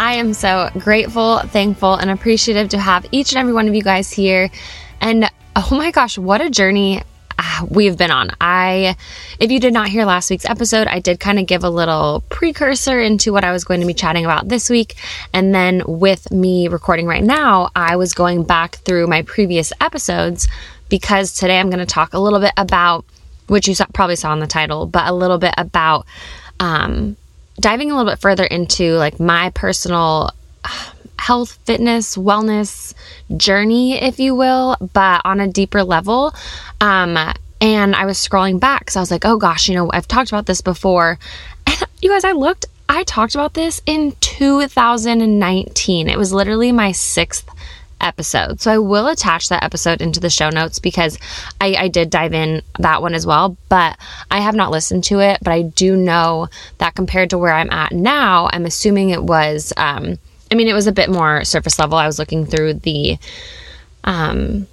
I am so grateful, thankful, and appreciative to have each and every one of you guys here. And oh my gosh, what a journey uh, we've been on. I, if you did not hear last week's episode, I did kind of give a little precursor into what I was going to be chatting about this week. And then with me recording right now, I was going back through my previous episodes because today I'm going to talk a little bit about, which you saw, probably saw in the title, but a little bit about um, diving a little bit further into like my personal health, fitness, wellness journey, if you will, but on a deeper level. Um, and I was scrolling back So I was like, oh gosh, you know, I've talked about this before. And you guys, I looked, I talked about this in 2019. It was literally my sixth episode. So I will attach that episode into the show notes because I, I, did dive in that one as well, but I have not listened to it. But I do know that compared to where I'm at now, I'm assuming it was, um, I mean, it was a bit more surface level. I was looking through the, um,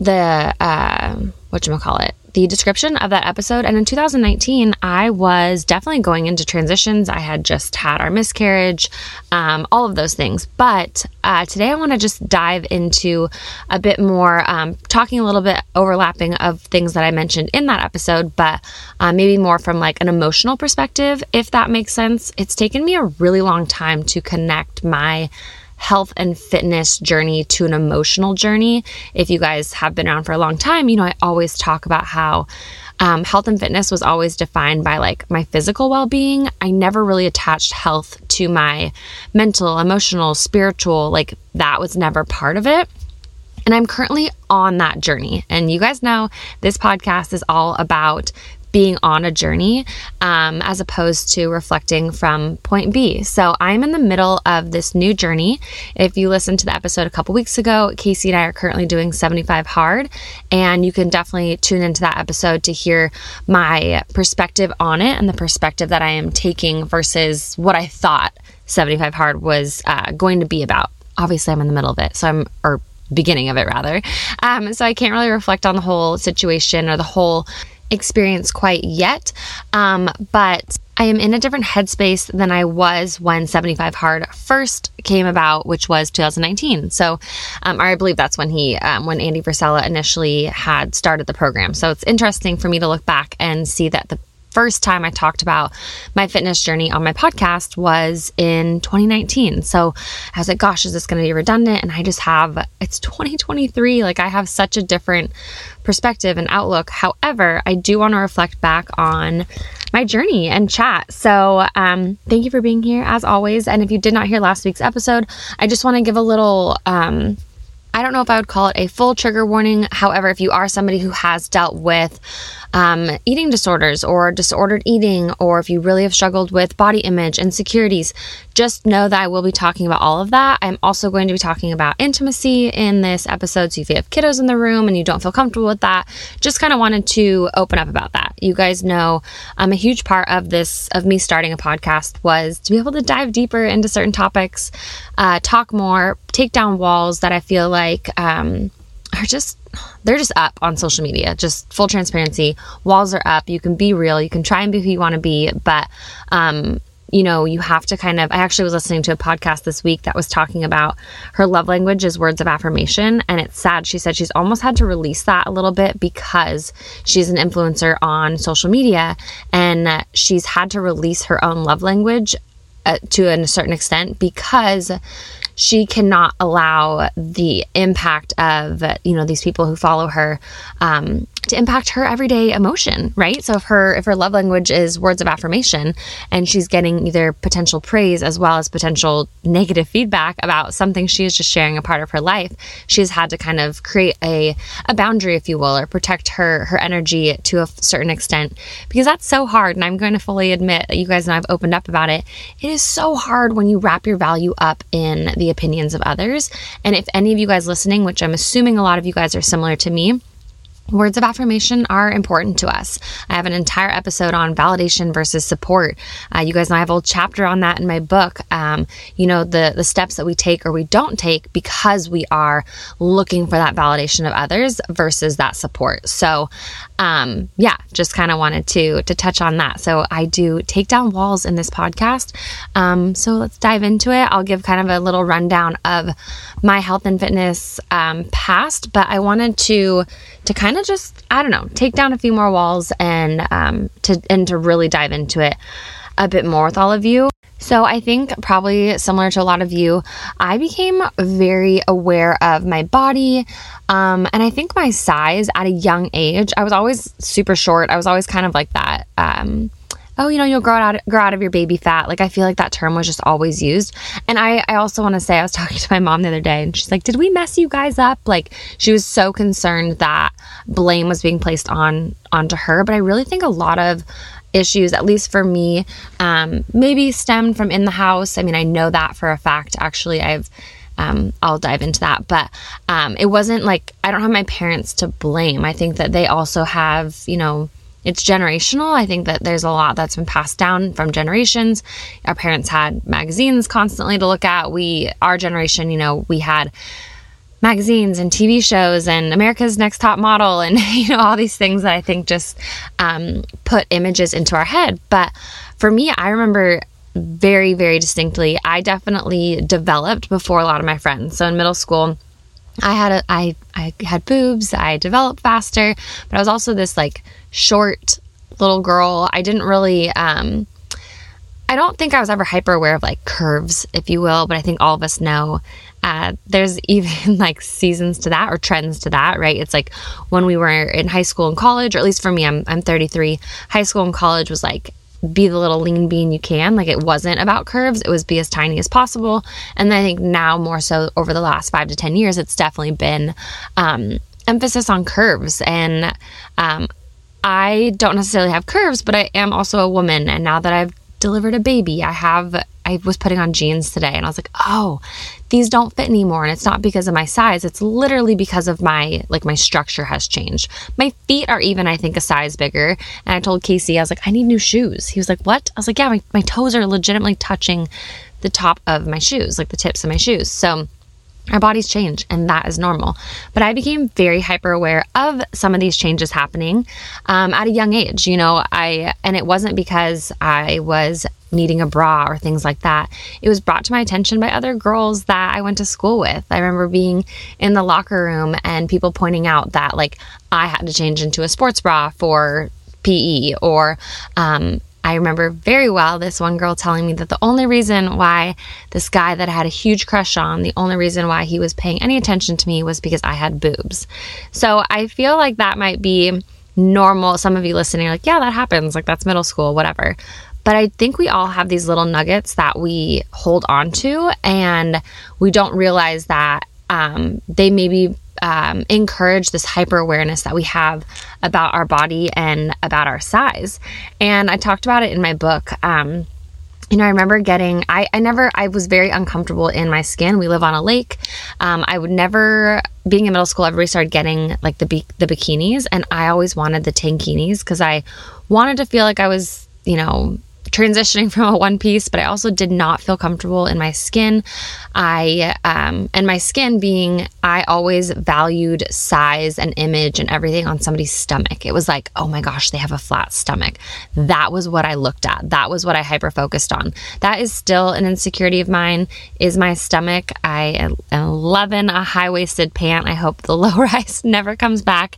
the, uh, what you call it, the description of that episode. And in 2019, I was definitely going into transitions. I had just had our miscarriage, um, all of those things. But uh, today, I want to just dive into a bit more, um, talking a little bit overlapping of things that I mentioned in that episode, but uh, maybe more from like an emotional perspective, if that makes sense. It's taken me a really long time to connect my health and fitness journey to an emotional journey. If you guys have been around for a long time, you know, I always talk about how um, health and fitness was always defined by like my physical well being. I never really attached health to my mental, emotional, spiritual, like that was never part of it. And I'm currently on that journey. And you guys know this podcast is all about being on a journey um, as opposed to reflecting from point B. So I'm in the middle of this new journey. If you listened to the episode a couple weeks ago, Casey and I are currently doing 75 hard, and you can definitely tune into that episode to hear my perspective on it and the perspective that I am taking versus what I thought 75 hard was uh, going to be about. Obviously, I'm in the middle of it, so I'm or beginning of it rather. Um, so I can't really reflect on the whole situation or the whole experience quite yet, um, but I am in a different headspace than I was when 75 Hard first came about, which was 2019. So, um, I believe that's when he, um, when Andy Frisella initially had started the program. So it's interesting for me to look back and see that the first time I talked about my fitness journey on my podcast was in 2019. So I was like, gosh, is this going to be redundant? And I just have, it's 2023. Like I have such a different perspective and outlook. However, I do want to reflect back on my journey and chat. So, um, thank you for being here as always. And if you did not hear last week's episode, I just want to give a little, um, I don't know if I would call it a full trigger warning. However, if you are somebody who has dealt with um, eating disorders or disordered eating, or if you really have struggled with body image, insecurities, just know that I will be talking about all of that. I'm also going to be talking about intimacy in this episode. So if you have kiddos in the room and you don't feel comfortable with that, just kind of wanted to open up about that. You guys know um, a huge part of this, of me starting a podcast, was to be able to dive deeper into certain topics, uh, talk more, take down walls that I feel like um, are just they're just up on social media just full transparency. Walls are up. You can be real. You can try and be who you want to be but um, you know you have to kind of i actually was listening to a podcast this week that was talking about her love language is words of affirmation and it's sad. She said she's almost had to release that a little bit because she's an influencer on social media and she's had to release her own love language uh, to a certain extent because she cannot allow the impact of you know these people who follow her um, to impact her everyday emotion right? So if her if her love language is words of affirmation and she's getting either potential praise as well as potential negative feedback about something she is just sharing a part of her life she's had to kind of create a, a boundary if you will or protect her her energy to a certain extent. Because that's so hard and i'm going to fully admit that you guys and i've opened up about it. It is so hard when you wrap your value up in the opinions of others. And if any of you guys listening which i'm assuming a lot of you guys are similar to me Words of affirmation are important to us. I have an entire episode on validation versus support. Uh, you guys know I have a whole chapter on that in my book. Um, you know, the, the steps that we take or we don't take because we are looking for that validation of others versus that support. So, um, yeah, just kind of wanted to, to touch on that. So I do take down walls in this podcast. Um, so let's dive into it. I'll give kind of a little rundown of my health and fitness um, past, but I wanted to to kind of just I don't know take down a few more walls and um, to and to really dive into it a bit more with all of you. So I think probably similar to a lot of you, I became very aware of my body, um, and I think my size at a young age. I was always super short. I was always kind of like that. Um, oh, you know, you'll grow out grow out of your baby fat. Like I feel like that term was just always used. And I, I also want to say I was talking to my mom the other day and she's like, Did we mess you guys up? Like she was so concerned that blame was being placed on onto her. But I really think a lot of issues, at least for me, um, maybe stemmed from in the house. I mean, I know that for a fact. Actually, I've um, I'll dive into that. But um, it wasn't like I don't have my parents to blame. I think that they also have, you know, it's generational. I think that there's a lot that's been passed down from generations. Our parents had magazines constantly to look at. We, our generation, you know, we had magazines and TV shows and America's Next Top Model and you know all these things that I think just um, put images into our head. But for me, I remember very very distinctly. I definitely developed before a lot of my friends. So in middle school. I had a, I, I had boobs. I developed faster, but I was also this like short little girl. I didn't really, um, I don't think I was ever hyper aware of like curves, if you will, but I think all of us know uh, there's even like seasons to that or trends to that, right? It's like when we were in high school and college, or at least for me, I'm, I'm 33. High school and college was like be the little lean bean you can. Like it wasn't about curves, it was be as tiny as possible. And I think now, more so over the last five to 10 years, it's definitely been um, emphasis on curves. And um, I don't necessarily have curves, but I am also a woman. And now that I've delivered a baby, I have, I was putting on jeans today and I was like, oh, these don't fit anymore. And it's not because of my size. It's literally because of my, like, my structure has changed. My feet are even, I think, a size bigger. And I told Casey, I was like, I need new shoes. He was like, what? I was like, yeah, my, my toes are legitimately touching the top of my shoes, like the tips of my shoes. So, our bodies change and that is normal. But I became very hyper aware of some of these changes happening um, at a young age. You know, I, and it wasn't because I was needing a bra or things like that. It was brought to my attention by other girls that I went to school with. I remember being in the locker room and people pointing out that like I had to change into a sports bra for PE or um, I remember very well this one girl telling me that the only reason why this guy that I had a huge crush on, the only reason why he was paying any attention to me was because I had boobs. So I feel like that might be normal. Some of you listening are like, yeah, that happens. Like that's middle school, whatever. But I think we all have these little nuggets that we hold on to and we don't realize that um, they maybe um, encourage this hyper awareness that we have about our body and about our size. And I talked about it in my book. Um, you know, I remember getting, I, I never, I was very uncomfortable in my skin. We live on a lake. Um, I would never, being in middle school, everybody started getting like the, the bikinis. And I always wanted the tankinis because I wanted to feel like I was, you know, transitioning from a one piece, but I also did not feel comfortable in my skin. I, um, and my skin being, I always valued size and image and everything on somebody's stomach. It was like, oh my gosh, they have a flat stomach. That was what I looked at. That was what I hyper focused on. That is still an insecurity of mine, is my stomach. I am loving a high waisted pant. I hope the low rise never comes back.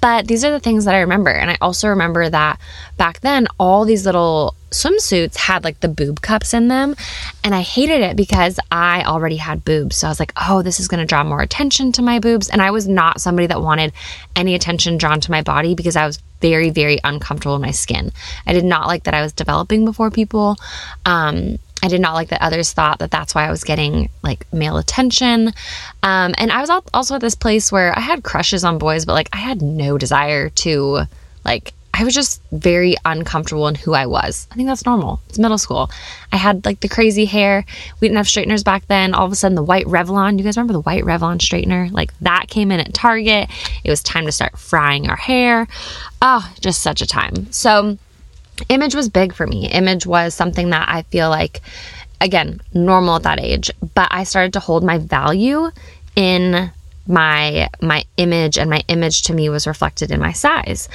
But these are the things that I remember. And I also remember that back then, all these little swimsuits had like the boob cups in them. And I hated it because I already had boobs. So I was like, oh, this is going to draw more attention to my boobs. And I was not somebody that wanted any attention drawn to my body because I was very, very uncomfortable in my skin. I did not like that I was developing before people. Um, I did not like that others thought that that's why I was getting like male attention. Um, and I was also at this place where I had crushes on boys, but like I had no desire to like I was just very uncomfortable in who I was. I think that's normal. It's middle school. I had like the crazy hair. We didn't have straighteners back then. All of a sudden, the white Revlon. You guys remember the white Revlon straightener? Like that came in at Target. It was time to start frying our hair. Oh, just such a time. So, image was big for me. Image was something that I feel like, again, normal at that age. But I started to hold my value in my my image and my image to me was reflected in my size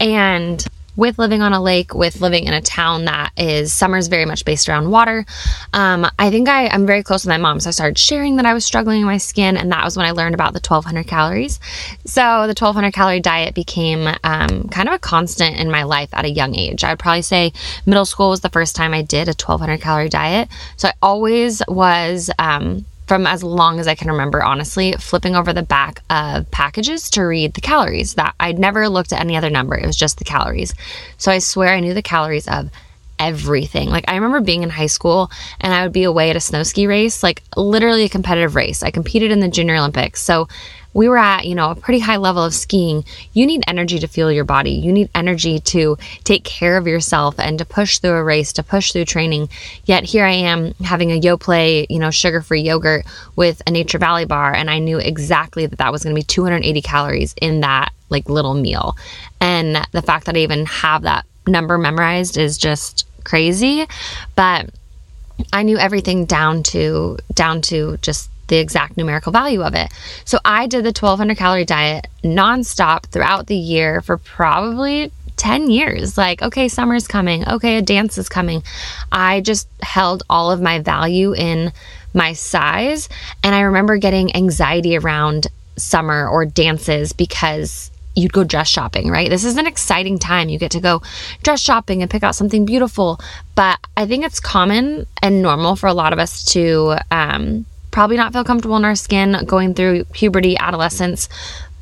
and with living on a lake, with living in a town that is summer's very much based around water, um, I think I, I'm very close with my mom. So I started sharing that I was struggling in my skin, and that was when I learned about the 1200 calories. So the 1200 calorie diet became um, kind of a constant in my life at a young age. I would probably say middle school was the first time I did a 1200 calorie diet. So I always was. Um, from as long as I can remember, honestly, flipping over the back of packages to read the calories. That I'd never looked at any other number, it was just the calories. So I swear I knew the calories of everything. Like I remember being in high school and I would be away at a snow ski race, like literally a competitive race. I competed in the Junior Olympics. So we were at, you know, a pretty high level of skiing, you need energy to fuel your body. You need energy to take care of yourself and to push through a race, to push through training. Yet here I am having a Yoplait, you know, sugar free yogurt with a Nature Valley bar. And I knew exactly that that was going to be 280 calories in that like little meal. And the fact that I even have that number memorized is just crazy. But I knew everything down to down to just the exact numerical value of it. So I did the 1200 calorie diet nonstop throughout the year for probably 10 years. Like, okay, summer's coming. Okay, a dance is coming. I just held all of my value in my size. And I remember getting anxiety around summer or dances because you'd go dress shopping, right? This is an exciting time. You get to go dress shopping and pick out something beautiful. But I think it's common and normal for a lot of us to, um, probably not feel comfortable in our skin going through puberty, adolescence,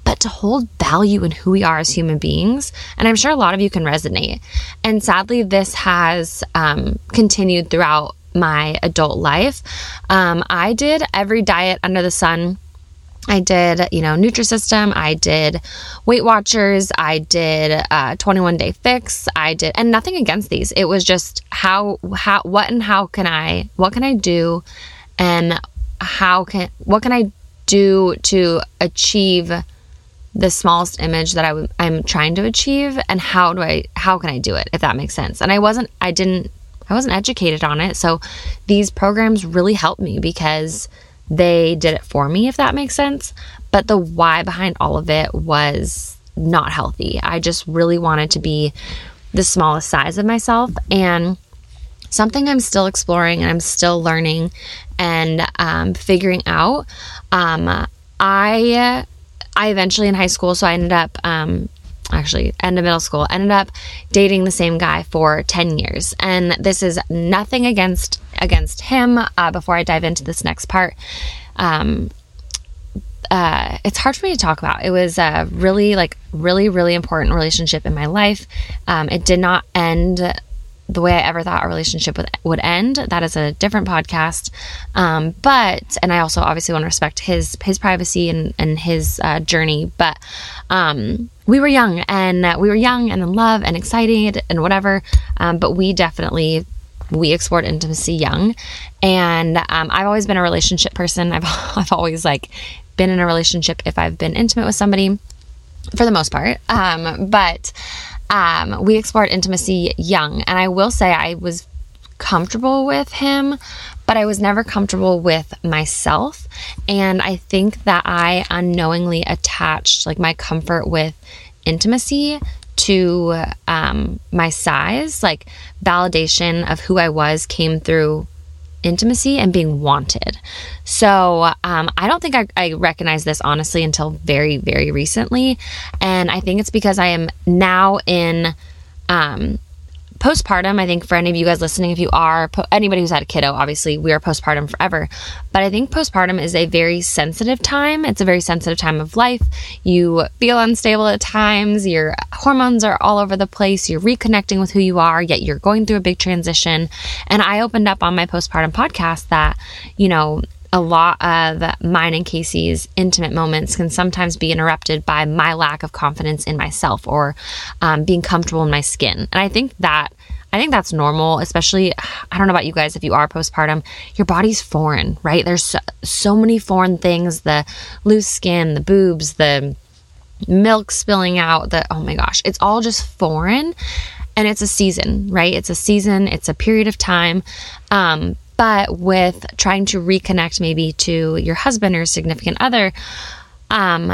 but to hold value in who we are as human beings. And I'm sure a lot of you can resonate. And sadly, this has um, continued throughout my adult life. Um, I did every diet under the sun. I did, you know, Nutrisystem. I did Weight Watchers. I did uh, 21 Day Fix. I did, and nothing against these. It was just how, how, what, and how can I, what can I do, and how can what can I do to achieve the smallest image that i w- I'm trying to achieve and how do I how can I do it if that makes sense? And I wasn't I didn't I wasn't educated on it so these programs really helped me because they did it for me if that makes sense. But the why behind all of it was not healthy. I just really wanted to be the smallest size of myself and something I'm still exploring and I'm still learning and um, figuring out. Um, I I eventually in high school, so I ended up um, actually end of middle school, ended up dating the same guy for 10 years. And this is nothing against against him. Uh, before I dive into this next part, um, uh, it's hard for me to talk about. It was a really, like, really, really important relationship in my life. Um, it did not end the way I ever thought a relationship would, would end. That is a different podcast. Um, but, and I also obviously want to respect his, his privacy and, and his uh, journey. But um, we were young and we were young and in love and excited and whatever. Um, but we definitely, we explored intimacy young. And um, I've always been a relationship person. I've, I've always like been in a relationship if I've been intimate with somebody for the most part. Um, but, um, we explored intimacy young. And I will say I was comfortable with him, but I was never comfortable with myself. And I think that I unknowingly attached like my comfort with intimacy to um, my size. Like validation of who I was came through intimacy and being wanted. So um, I don't think I, I this honestly until very, very recently. And I think it's because I am now in um, postpartum, I think for any of you guys listening, if you are po- anybody who's had a kiddo, obviously we are postpartum forever. But I think postpartum is a very sensitive time. It's a very sensitive time of life. You feel unstable at times, your hormones are all over the place, you're reconnecting with who you are, yet you're going through a big transition. And I opened up on my postpartum podcast that, you know, a lot of mine and Casey's intimate moments can sometimes be interrupted by my lack of confidence in myself or um, being comfortable in my skin. And I think that I think that's normal, especially I don't know about you guys if you are postpartum, your body's foreign, right? There's so, so many foreign things, the loose skin, the boobs, the milk spilling out, the oh my gosh, it's all just foreign and it's a season, right? It's a season, it's a period of time. Um, but with trying to reconnect maybe to your husband or significant other, um,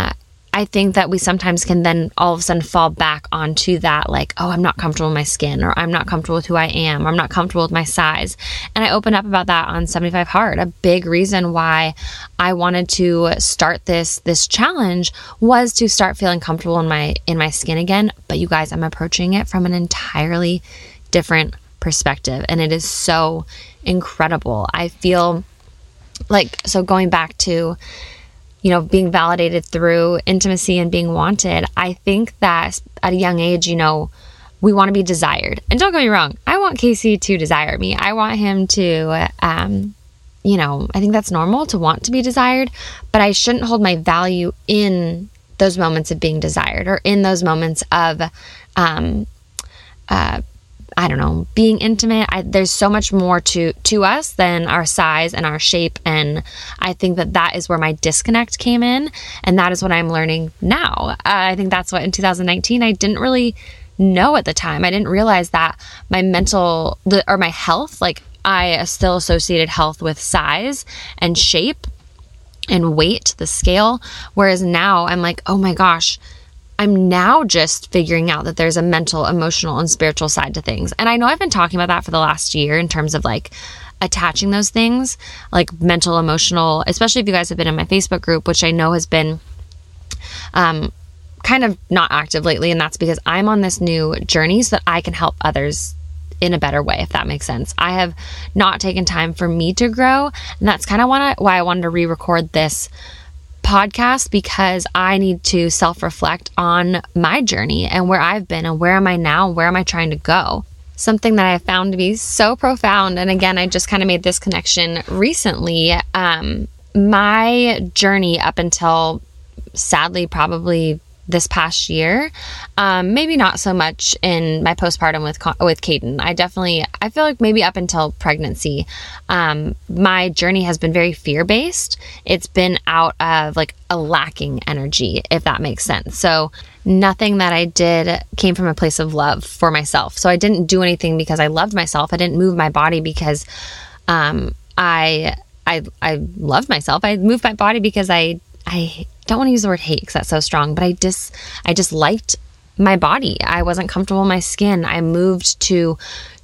I think that we sometimes can then all of a sudden fall back onto that, like, oh, I'm not comfortable with my skin, or I'm not comfortable with who I am, or I'm not comfortable with my size. And I opened up about that on 75 Hard. A big reason why I wanted to start this this challenge was to start feeling comfortable in my in my skin again. But you guys, I'm approaching it from an entirely different perspective, and it is so incredible. I feel like, so going back to, you know, being validated through intimacy and being wanted, I think that at a young age, you know, we want to be desired. And don't get me wrong, I want Casey to desire me. I want him to, um, you know, I think that's normal to want to be desired, but I shouldn't hold my value in those moments of being desired or in those moments of, um, uh, I don't know, being intimate. I, there's so much more to to us than our size and our shape, and I think that that is where my disconnect came in, and that is what I'm learning now. Uh, I think that's what in 2019 I didn't really know at the time. I didn't realize that my mental the, or my health, like I still associated health with size and shape and weight, the scale, whereas now I'm like, oh my gosh I'm now just figuring out that there's a mental, emotional, and spiritual side to things. And I know I've been talking about that for the last year in terms of like attaching those things, like mental, emotional, especially if you guys have been in my Facebook group, which I know has been um, kind of not active lately. And that's because I'm on this new journey so that I can help others in a better way, if that makes sense. I have not taken time for me to grow. And that's kind of why I wanted to re record this podcast because I need to self reflect on my journey and where I've been and where am I now and where am I trying to go. Something that I found to be so profound. And again, I just kind of made this connection recently. Um, my journey up until sadly, probably this past year. Um, maybe not so much in my postpartum with with Caden. I definitely I feel like maybe up until pregnancy, um, my journey has been very fear based. It's been out of like a lacking energy, if that makes sense. So nothing that I did came from a place of love for myself. So I didn't do anything because I loved myself. I didn't move my body because um, I I I loved myself. I moved my body because I I don't want to use the word hate because that's so strong, but I just I just liked my body. I wasn't comfortable in my skin. I moved to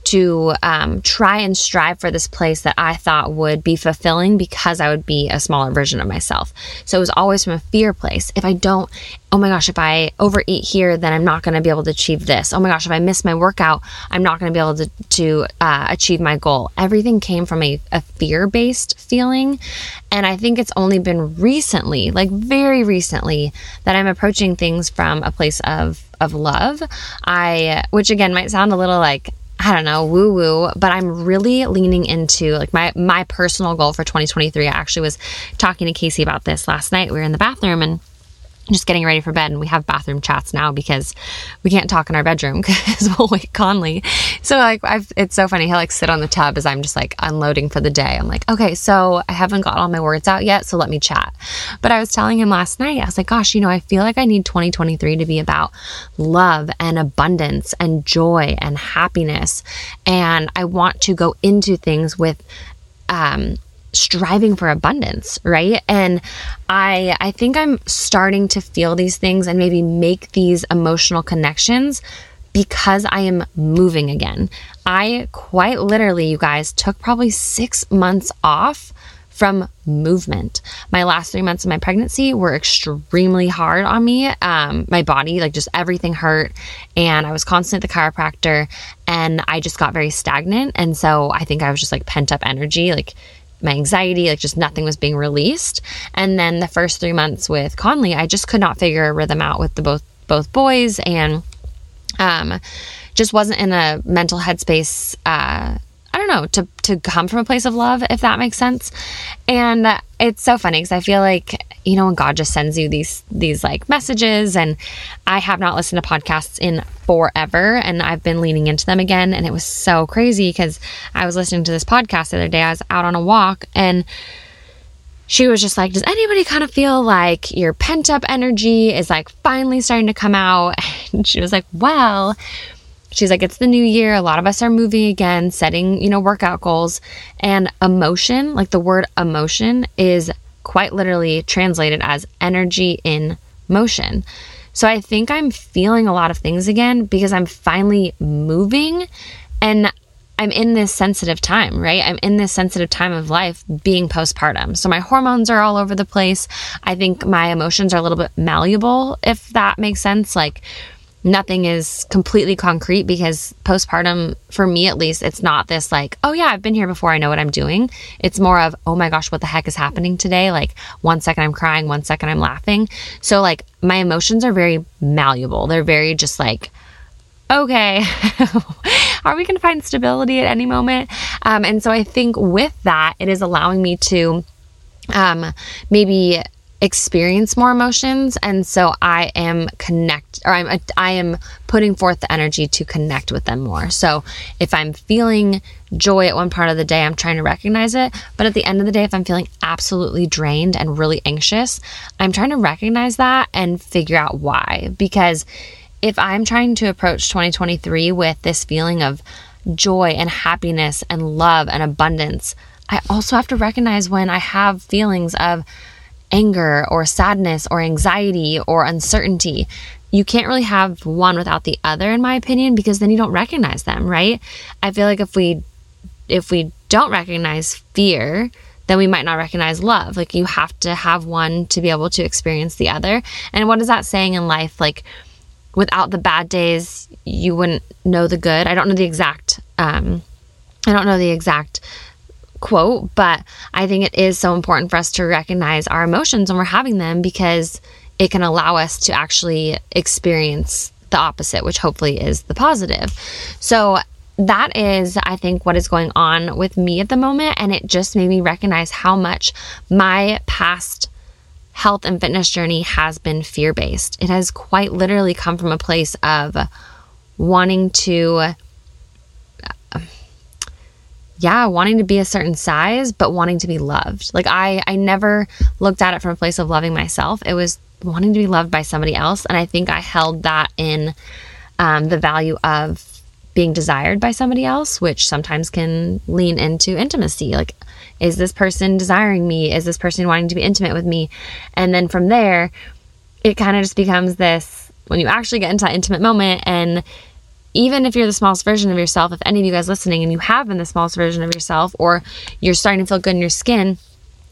to um, try and strive for this place that I thought would be fulfilling because I would be a smaller version of myself. So it was always from a fear place. If I don't, oh my gosh, if I overeat here, then I'm not going to be able to achieve this. Oh my gosh, if I miss my workout, I'm not going to be able to, to uh, achieve my goal. Everything came from a, a fear based feeling. And I think it's only been recently, like very recently, that I'm approaching things from a place of of love. I, which again might sound a little like I don't know, woo woo, but I'm really leaning into like my my personal goal for 2023. I actually was talking to Casey about this last night. We were in the bathroom and just getting ready for bed and we have bathroom chats now because we can't talk in our bedroom because we'll wake Conley. So like I've, it's so funny. He'll like sit on the tub as I'm just like unloading for the day. I'm like, okay, so I haven't got all my words out yet. So let me chat. But I was telling him last night, I was like, gosh, you know, I feel like I need 2023 to be about love and abundance and joy and happiness. And I want to go into things with, um, striving for abundance, right? And I I think I'm starting to feel these things and maybe make these emotional connections because I am moving again. I quite literally, you guys, took probably 6 months off from movement. My last three months of my pregnancy were extremely hard on me. Um, my body, like just everything hurt. And I was constantly at the chiropractor and I just got very stagnant. And so I think I was just like pent up energy, like my anxiety, like just nothing was being released. And then the first three months with Conley, I just could not figure a rhythm out with the both both boys and um just wasn't in a mental headspace uh I don't know, to to come from a place of love, if that makes sense. And it's so funny because I feel like you know when God just sends you these these like messages, and I have not listened to podcasts in forever, and I've been leaning into them again, and it was so crazy because I was listening to this podcast the other day. I was out on a walk and she was just like, Does anybody kind of feel like your pent up energy is like finally starting to come out? And she was like, Well, She's like, it's the new year. A lot of us are moving again, setting, you know, workout goals. And emotion, like the word emotion, is quite literally translated as energy in motion. So I think I'm feeling a lot of things again because I'm finally moving and I'm in this sensitive time, right? I'm in this sensitive time of life being postpartum. So my hormones are all over the place. I think my emotions are a little bit malleable, if that makes sense. Like, nothing is completely concrete because postpartum, for me at least, it's not this like, oh yeah, I've been here before, I know what I'm doing. It's more of, oh my gosh, what the heck is happening today? Like, one second I'm crying, one second I'm laughing. So, like, my emotions are very malleable. They're very just like, okay, are we going to find stability at any moment? Um, and so I think with that, it is allowing me to um, maybe experience more emotions. And so i am connect or i'm i am putting forth the energy to connect with them more. So if i'm feeling joy at one part of the day i'm trying to recognize it. But at the end of the day if i'm feeling absolutely drained and really anxious i'm trying to recognize that and figure out why. Because if i'm trying to approach 2023 with this feeling of joy and happiness and love and abundance i also have to recognize when i have feelings of anger or sadness or anxiety or uncertainty. You can't really have one without the other in my opinion because then you don't recognize them, right? I feel like if we if we don't recognize fear, then we might not recognize love. Like you have to have one to be able to experience the other. And what is that saying in life like without the bad days, you wouldn't know the good. I don't know the exact um I don't know the exact quote, but I think it is so important for us to recognize our emotions when we're having them because it can allow us to actually experience the opposite, which hopefully is the positive. So, that is, I think, what is going on with me at the moment. And it just made me recognize how much my past health and fitness journey has been fear based. It has quite literally come from a place of wanting to yeah, wanting to be a certain size, but wanting to be loved. Like I, I never looked at it from a place of loving myself. It was wanting to be loved by somebody else, and I think I held that in um, the value of being desired by somebody else, which sometimes can lean into intimacy. Like, is this person desiring me? Is this person wanting to be intimate with me? And then from there, it kind of just becomes this when you actually get into that intimate moment and even if you're the smallest version of yourself, if any of you guys listening and you have been the smallest version of yourself, or you're starting to feel good in your skin,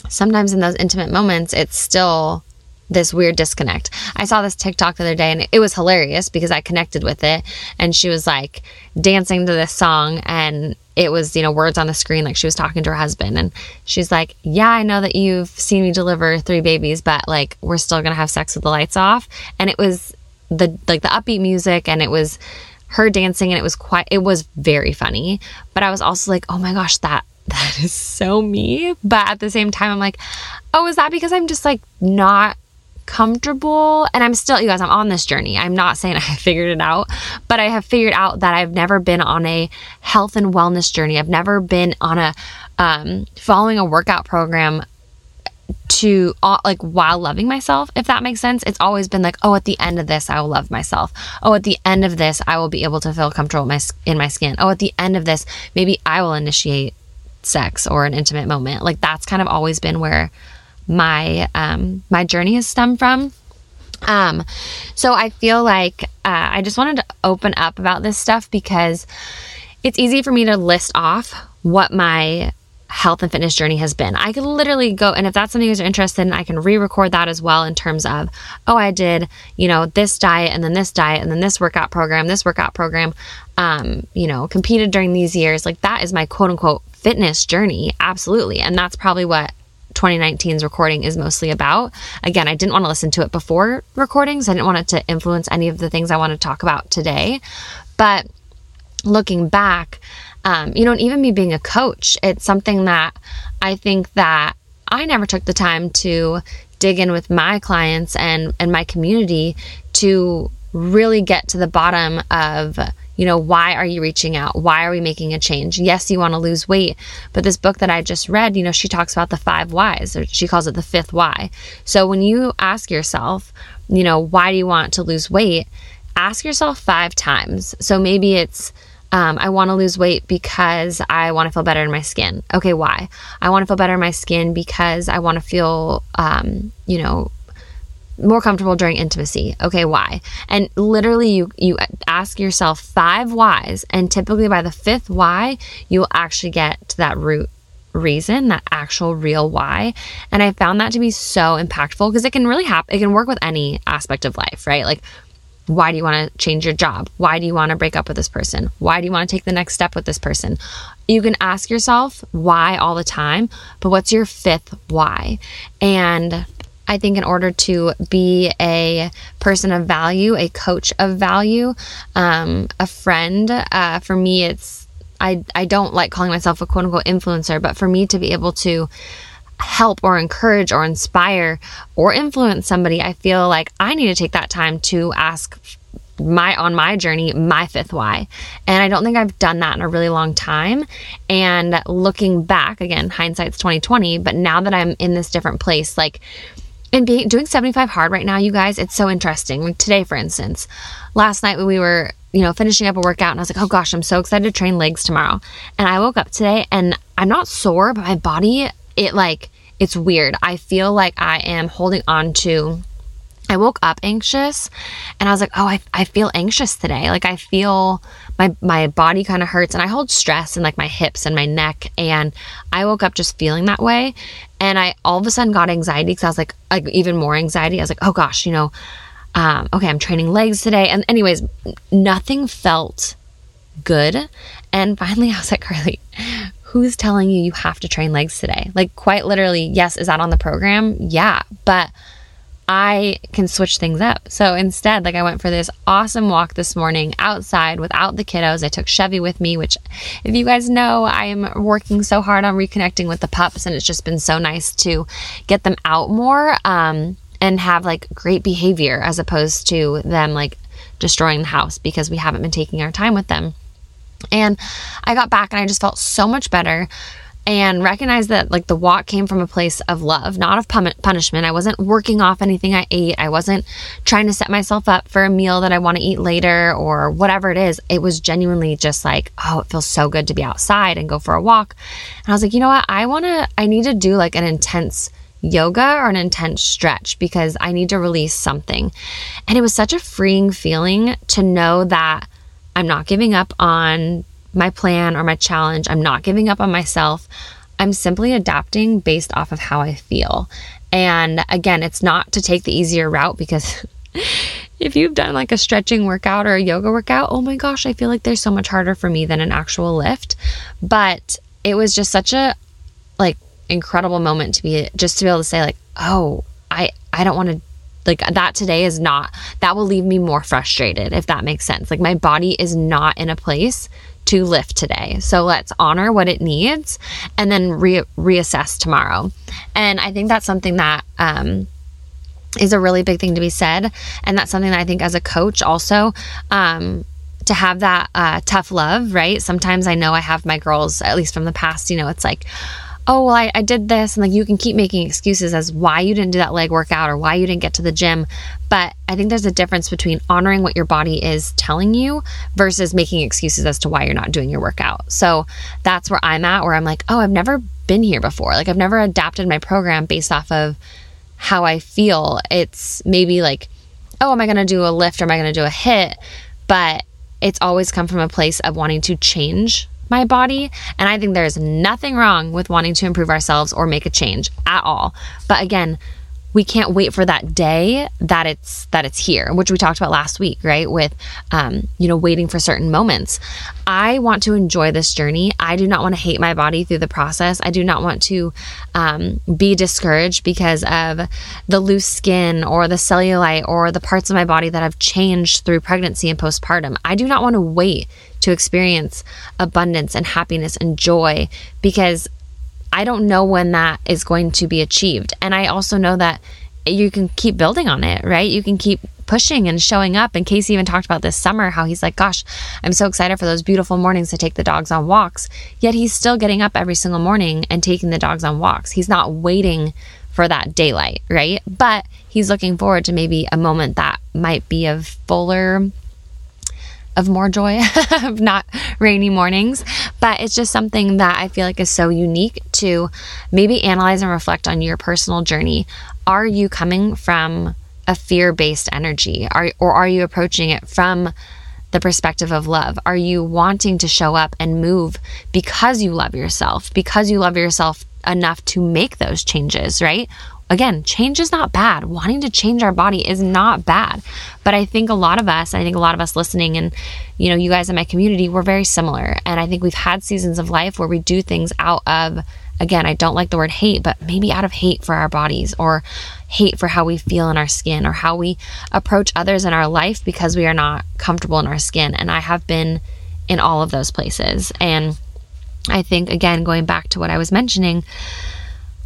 sometimes in those intimate moments, it's still this weird disconnect. I saw this TikTok the other day and it was hilarious because I connected with it. And she was like dancing to this song and it was, you know, words on the screen like she was talking to her husband. And she's like, Yeah, I know that you've seen me deliver three babies, but like we're still going to have sex with the lights off. And it was the like the upbeat music and it was her dancing and it was quite it was very funny. But i was also like oh my gosh that that is so me. But at the same time i'm like oh is that because i'm just like not comfortable? And i'm still you guys i'm on this journey. I'm not saying i figured it out but i have figured out that i've never been on a health and wellness journey. I've never been on a um, following a workout program to uh, like while loving myself, if that makes sense. It's always been like, oh, at the end of this, I will love myself. Oh, at the end of this, I will be able to feel comfortable my, in my skin. Oh, at the end of this, maybe I will initiate sex or an intimate moment. Like that's kind of always been where my um my journey has stemmed from. Um, so I feel like uh, I just wanted to open up about this stuff because it's easy for me to list off what my health and fitness journey has been. I could literally go, and if that's something you guys are interested in, I can re record that as well in terms of, oh, I did, you know, this diet and then this diet and then this workout program, this workout program, um, you know, competed during these years. Like that is my quote unquote fitness journey. Absolutely. And that's probably what 2019's recording is mostly about. Again, I didn't want to listen to it before recordings. I didn't want it to influence any of the things I want to talk about today. But looking back, um, you know, and even me being a coach, it's something that I think that I never took the time to dig in with my clients and and my community to really get to the bottom of you know why are you reaching out? Why are we making a change? Yes you want to lose weight but this book that i just read you know she talks about the five whys or she calls it the fifth why. So when you ask yourself you know why do you want to lose weight? Ask yourself five times. So maybe it's um, I want to lose weight because I want to feel better in my skin. Okay, why? I want to feel better in my skin because I want to feel, um, you know, more comfortable during intimacy. Okay, why? And literally you you ask yourself five whys and typically by the fifth why, you will actually get to that root reason, that actual real why. And I found that to be so impactful because it can really happen it can work with any aspect of life, right? Like why do you want to change your job? Why do you want to break up with this person? Why do you want to take the next step with this person? You can ask yourself why all the time, but what's your fifth why? And I think in order to be a person of value, a coach of value, um, a friend, uh, for me, it's, I, I don't like calling myself a quote unquote influencer, but for me to be able to help or encourage or inspire or influence somebody, I feel like I need to take that time to ask my on my journey my fifth why and i don't think i've done that in a really long time and looking back again hindsight's 2020 but now that i'm in this different place like and being doing 75 hard right now, you guys, it's so interesting. Like today, for instance, last night when we were, you know, finishing up a workout and I was like, oh gosh, I'm so excited to train legs tomorrow. And I woke up today and I'm not sore, but my body, it like, it's weird. I feel like I am holding on to I woke up anxious and I was like, oh, I, I feel anxious today. Like I feel my my body kind of hurts and I hold stress in like my hips and my neck. And I woke up just feeling that way. And I all of a sudden got anxiety because I was like, like even more anxiety. I was like, oh gosh, you know, um, okay, I'm training legs today. And anyways, nothing felt good. And finally I was like, Carly, who's telling you you have to train legs today? Like quite literally, yes, is that on the program? Yeah. But I can switch things up. So instead, like I went for this awesome walk this morning outside without the kiddos. I took Chevy with me, which, if you guys know, I am working so hard on reconnecting with the pups, and it's just been so nice to get them out more um, and have like great behavior as opposed to them like destroying the house because we haven't been taking our time with them. And I got back and I just felt so much better and recognized that like the walk came from a place of love, not of punishment. I wasn't working off anything I ate. I wasn't trying to set myself up for a meal that I want to eat later or whatever it is. It was genuinely just like, oh, it feels so good to be outside and go for a walk. And I was like, you know what? I want to I need to do like an intense yoga or an intense stretch because I need to release something. And it was such a freeing feeling to know that I'm not giving up on my plan or my challenge. I'm not giving up on myself. I'm simply adapting based off of how I feel. And again, it's not to take the easier route because if you've done like a stretching workout or a yoga workout, oh my gosh, I feel like there's so much harder for me than an actual lift. But it was just such a like incredible moment to be just to be able to say like, "Oh, I I don't want to like that today is not that will leave me more frustrated if that makes sense. Like my body is not in a place to lift today. So let's honor what it needs and then re- reassess tomorrow. And I think that's something that um, is a really big thing to be said. And that's something that I think as a coach also. Um, to have that uh, tough love, right? Sometimes I know I have my girls, at least from the past, you know, it's like, oh, well, I, I did this. And like you can keep making excuses as why you didn't do that leg workout or why you didn't get to the gym. But I think there's a difference between honoring what your body is telling you versus making excuses as to why you're not doing your workout. So that's where I'm at, where I'm like, oh, I've never been here before. Like I've never adapted my program based off of how I feel. It's maybe like, oh, am I going to do a lift or am I going to do a HIIT But it's always come from a place of wanting to change my body. And I think there's nothing wrong with wanting to improve ourselves or make a change at all. But again, we can't wait for that day that it's that it's here which we talked about last week right? With um, you know waiting for certain moments. I want to enjoy this journey. I do not want to hate my body through the process. I do not want to um, be discouraged because of the loose skin or the cellulite or the parts of my body that have changed through pregnancy and postpartum. I do not want to wait to experience abundance and happiness and joy because I don't know when that is going to be achieved. And I also know that you can keep building on it, right? You can keep pushing and showing up. And Casey even talked about this summer how he's like, Gosh, I'm so excited for those beautiful mornings to take the dogs on walks. Yet he's still getting up every single morning and taking the dogs on walks. He's not waiting for that daylight, right? But he's looking forward to maybe a moment that might be of fuller of more joy of not rainy mornings. But it's just something that I feel like is so unique to maybe analyze and reflect on your personal journey. Are you coming from a fear based energy? Are, or are you approaching it from the perspective of love? Are you wanting to show up and move because you love yourself, because you love yourself enough to make those changes, right? Again, change is not bad. Wanting to change our body is not bad. But I think a lot of us, I think a lot of us listening and, you know, you guys in my community, we're very similar. And I think we've had seasons of life where we do things out of, again, I don't like the word hate, but maybe out of hate for our bodies or hate for how we feel in our skin or how we approach others in our life because we are not comfortable in our skin. And I have been in all of those places. And I think, again, going back to what I was mentioning,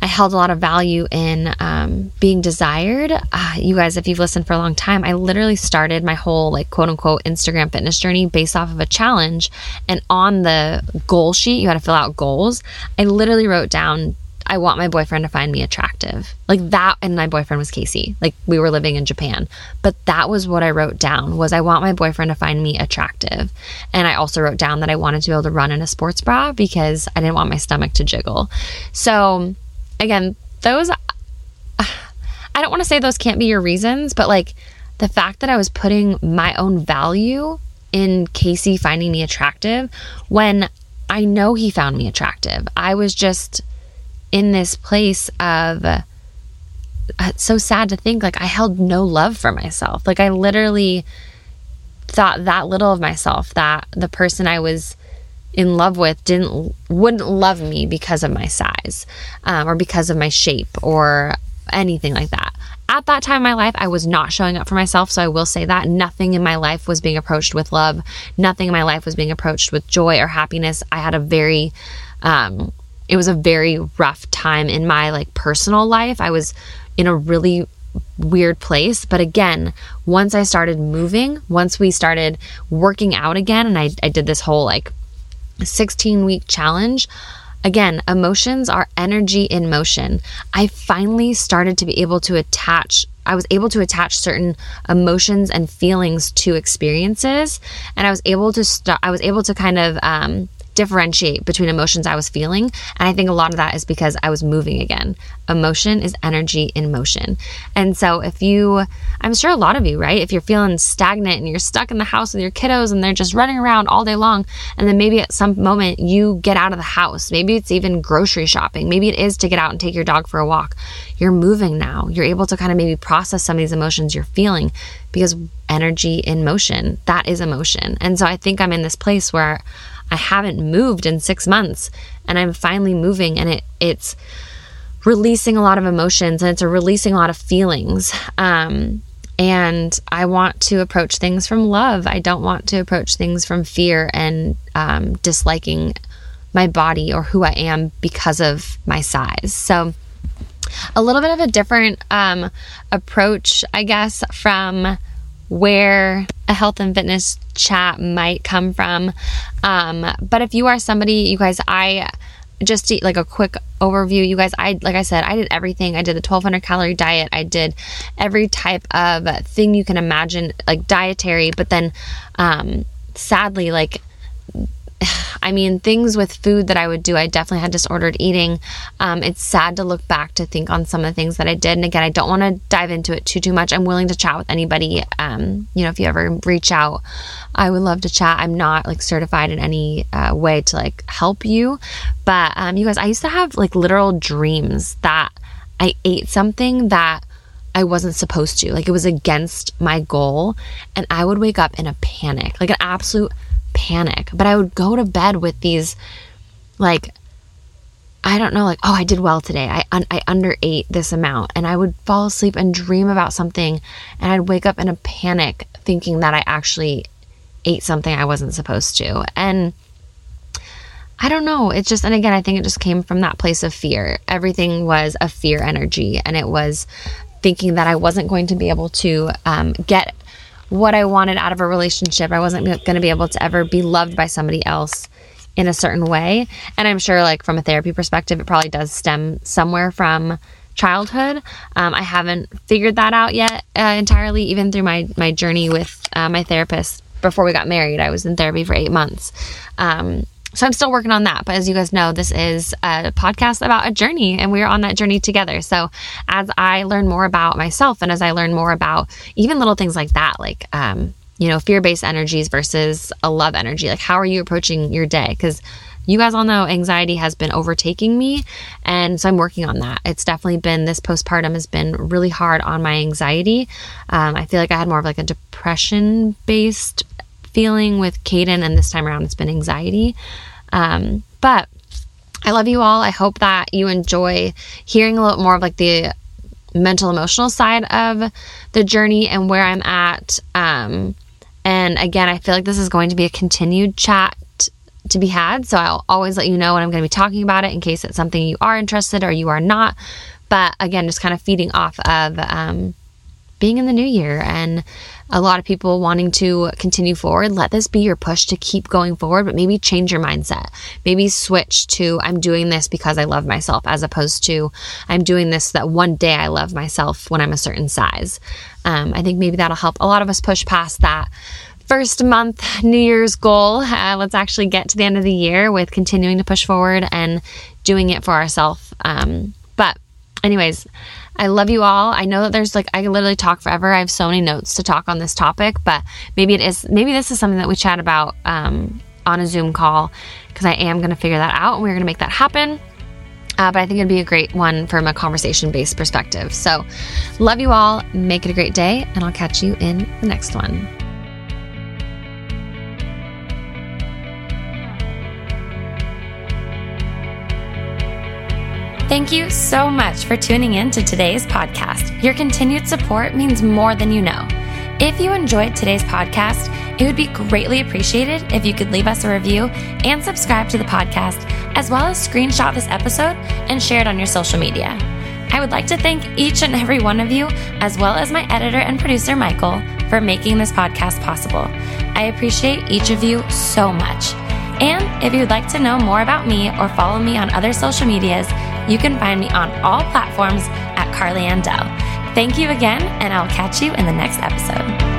I held a lot of value in um, being desired. Uh, you guys, if you've listened for a long time, I literally started my whole like quote unquote Instagram fitness journey based off of a challenge. And on the goal sheet, you had to fill out goals. I literally wrote down, I want my boyfriend to find me attractive. Like that, and my boyfriend was Casey. Like we were living in Japan. But that was what I wrote down was I want my boyfriend to find me attractive. And I also wrote down that I wanted to be able to run in a sports bra because I didn't want my stomach to jiggle. So again, those, I don't want to say those can't be your reasons, but like the fact that I was putting my own value in Casey finding me attractive when I know he found me attractive. I was just in this place of uh, so sad to think like I held no love for myself. Like I literally thought that little of myself that the person I was in love with didn't wouldn't love me because of my size um, or because of my shape or anything like that. At that time in my life i was not showing up for myself so i will say that. Nothing in my life was being approached with love. Nothing in my life was being approached with joy or happiness. I had a very um, it was a very rough time in my like personal life. I was in a really weird place. But again, once I started moving, once we started working out again, and I, I did this whole like 16 week challenge. Again, emotions are energy in motion. I finally started to be able to attach, I was able to attach certain emotions and feelings to experiences. And I was able to start, I was able to kind of, um, differentiate between emotions I was feeling. And I think a lot of that is because I was moving again. Emotion is energy in motion. And so if you, I'm sure a lot of you, right? If you're feeling stagnant and you're stuck in the house with your kiddos and they're just running around all day long, and then maybe at some moment you get out of the house, maybe it's even grocery shopping, maybe it is to get out and take your dog for a walk. You're moving now. You're able to kind of maybe process some of these emotions you're feeling because energy in motion, that is emotion. And so I think I'm in this place where I haven't moved in six months and I'm finally moving and it it's releasing a lot of emotions and it's a releasing a lot of feelings. Um, and I want to approach things from love. I don't want to approach things from fear and um, disliking my body or who I am because of my size. So, a little bit of a different um, approach, I guess, from where a health and fitness chat might come from. Um, but if you are somebody, you guys, I just like a quick overview you guys i like i said i did everything. I did the 1200 calorie diet. I did every type of thing you can imagine like dietary. But then um sadly like I mean, things with food that I would do, I definitely had disordered eating. Um, it's sad to look back to think on some of the things that I did. And again, I don't want to dive into it too, too much. I'm willing to chat with anybody. Um, you know, if you ever reach out, I would love to chat. I'm not like certified in any uh, way to like help you. But um, you guys, I used to have like literal dreams that I ate something that I wasn't supposed to. Like it was against my goal. And I would wake up in a panic, like an absolute panic. But I would go to bed with these, like, I don't know, like, oh, I did well today. I, un- I underate this amount. And I would fall asleep and dream about something. And I'd wake up in a panic thinking that I actually ate something I wasn't supposed to. And I don't know. It's just, and again, I think it just came from that place of fear. Everything was a fear energy. And it was thinking that I wasn't going to be able to um, get what I wanted out of a relationship. I wasn't going to be able to ever be loved by somebody else in a certain way. And I'm sure, like, from a therapy perspective, it probably does stem somewhere from childhood. Um, I haven't figured that out yet uh, entirely, even through my, my journey with uh, my therapist before we got married. I was in therapy for eight months. Um, so I'm still working on that. But as you guys know, this is a podcast about a journey and we're on that journey together. So as I learn more about myself and as I learn more about even little things like that, like, um, you know, fear based energies versus a love energy, like how are you approaching your day? Because you guys all know anxiety has been overtaking me. And so I'm working on that. It's definitely been this postpartum has been really hard on my anxiety. Um, I feel like I had more of like a depression based feeling with Caden, and this time around it's been anxiety. Um, but I love you all. I hope that you enjoy hearing a little more of like the mental emotional side of the journey and where I'm at. Um, and again, I feel like this is going to be a continued chat to be had. So I'll always let you know when I'm going to be talking about it in case it's something you are interested or you are not. But again, just kind of feeding off of um, being in the new year and a lot of people wanting to continue forward, let this be your push to keep going forward, but maybe change your mindset. Maybe switch to I'm doing this because I love myself as opposed to I'm doing this that one day I love myself when I'm a certain size. Um, I think maybe that'll help a lot of us push past that first month New Year's goal. Uh, let's actually get to the end of the year with continuing to push forward and doing it for ourselves. Um, but, anyways, I love you all. I know that there's like, I can literally talk forever. I have so many notes to talk on this topic, but maybe it is, maybe this is something that we chat about um, on a Zoom call because I am going to figure that out and we're going to make that happen. Uh, but I think it'd be a great one from a conversation based perspective. So, love you all. Make it a great day, and I'll catch you in the next one. Thank you so much for tuning in to today's podcast. Your continued support means more than you know. If you enjoyed today's podcast, it would be greatly appreciated if you could leave us a review and subscribe to the podcast, as well as screenshot this episode and share it on your social media. I would like to thank each and every one of you, as well as my editor and producer, Michael, for making this podcast possible. I appreciate each of you so much. And if you'd like to know more about me or follow me on other social medias, you can find me on all platforms at Carly Andell. Thank you again, and I'll catch you in the next episode.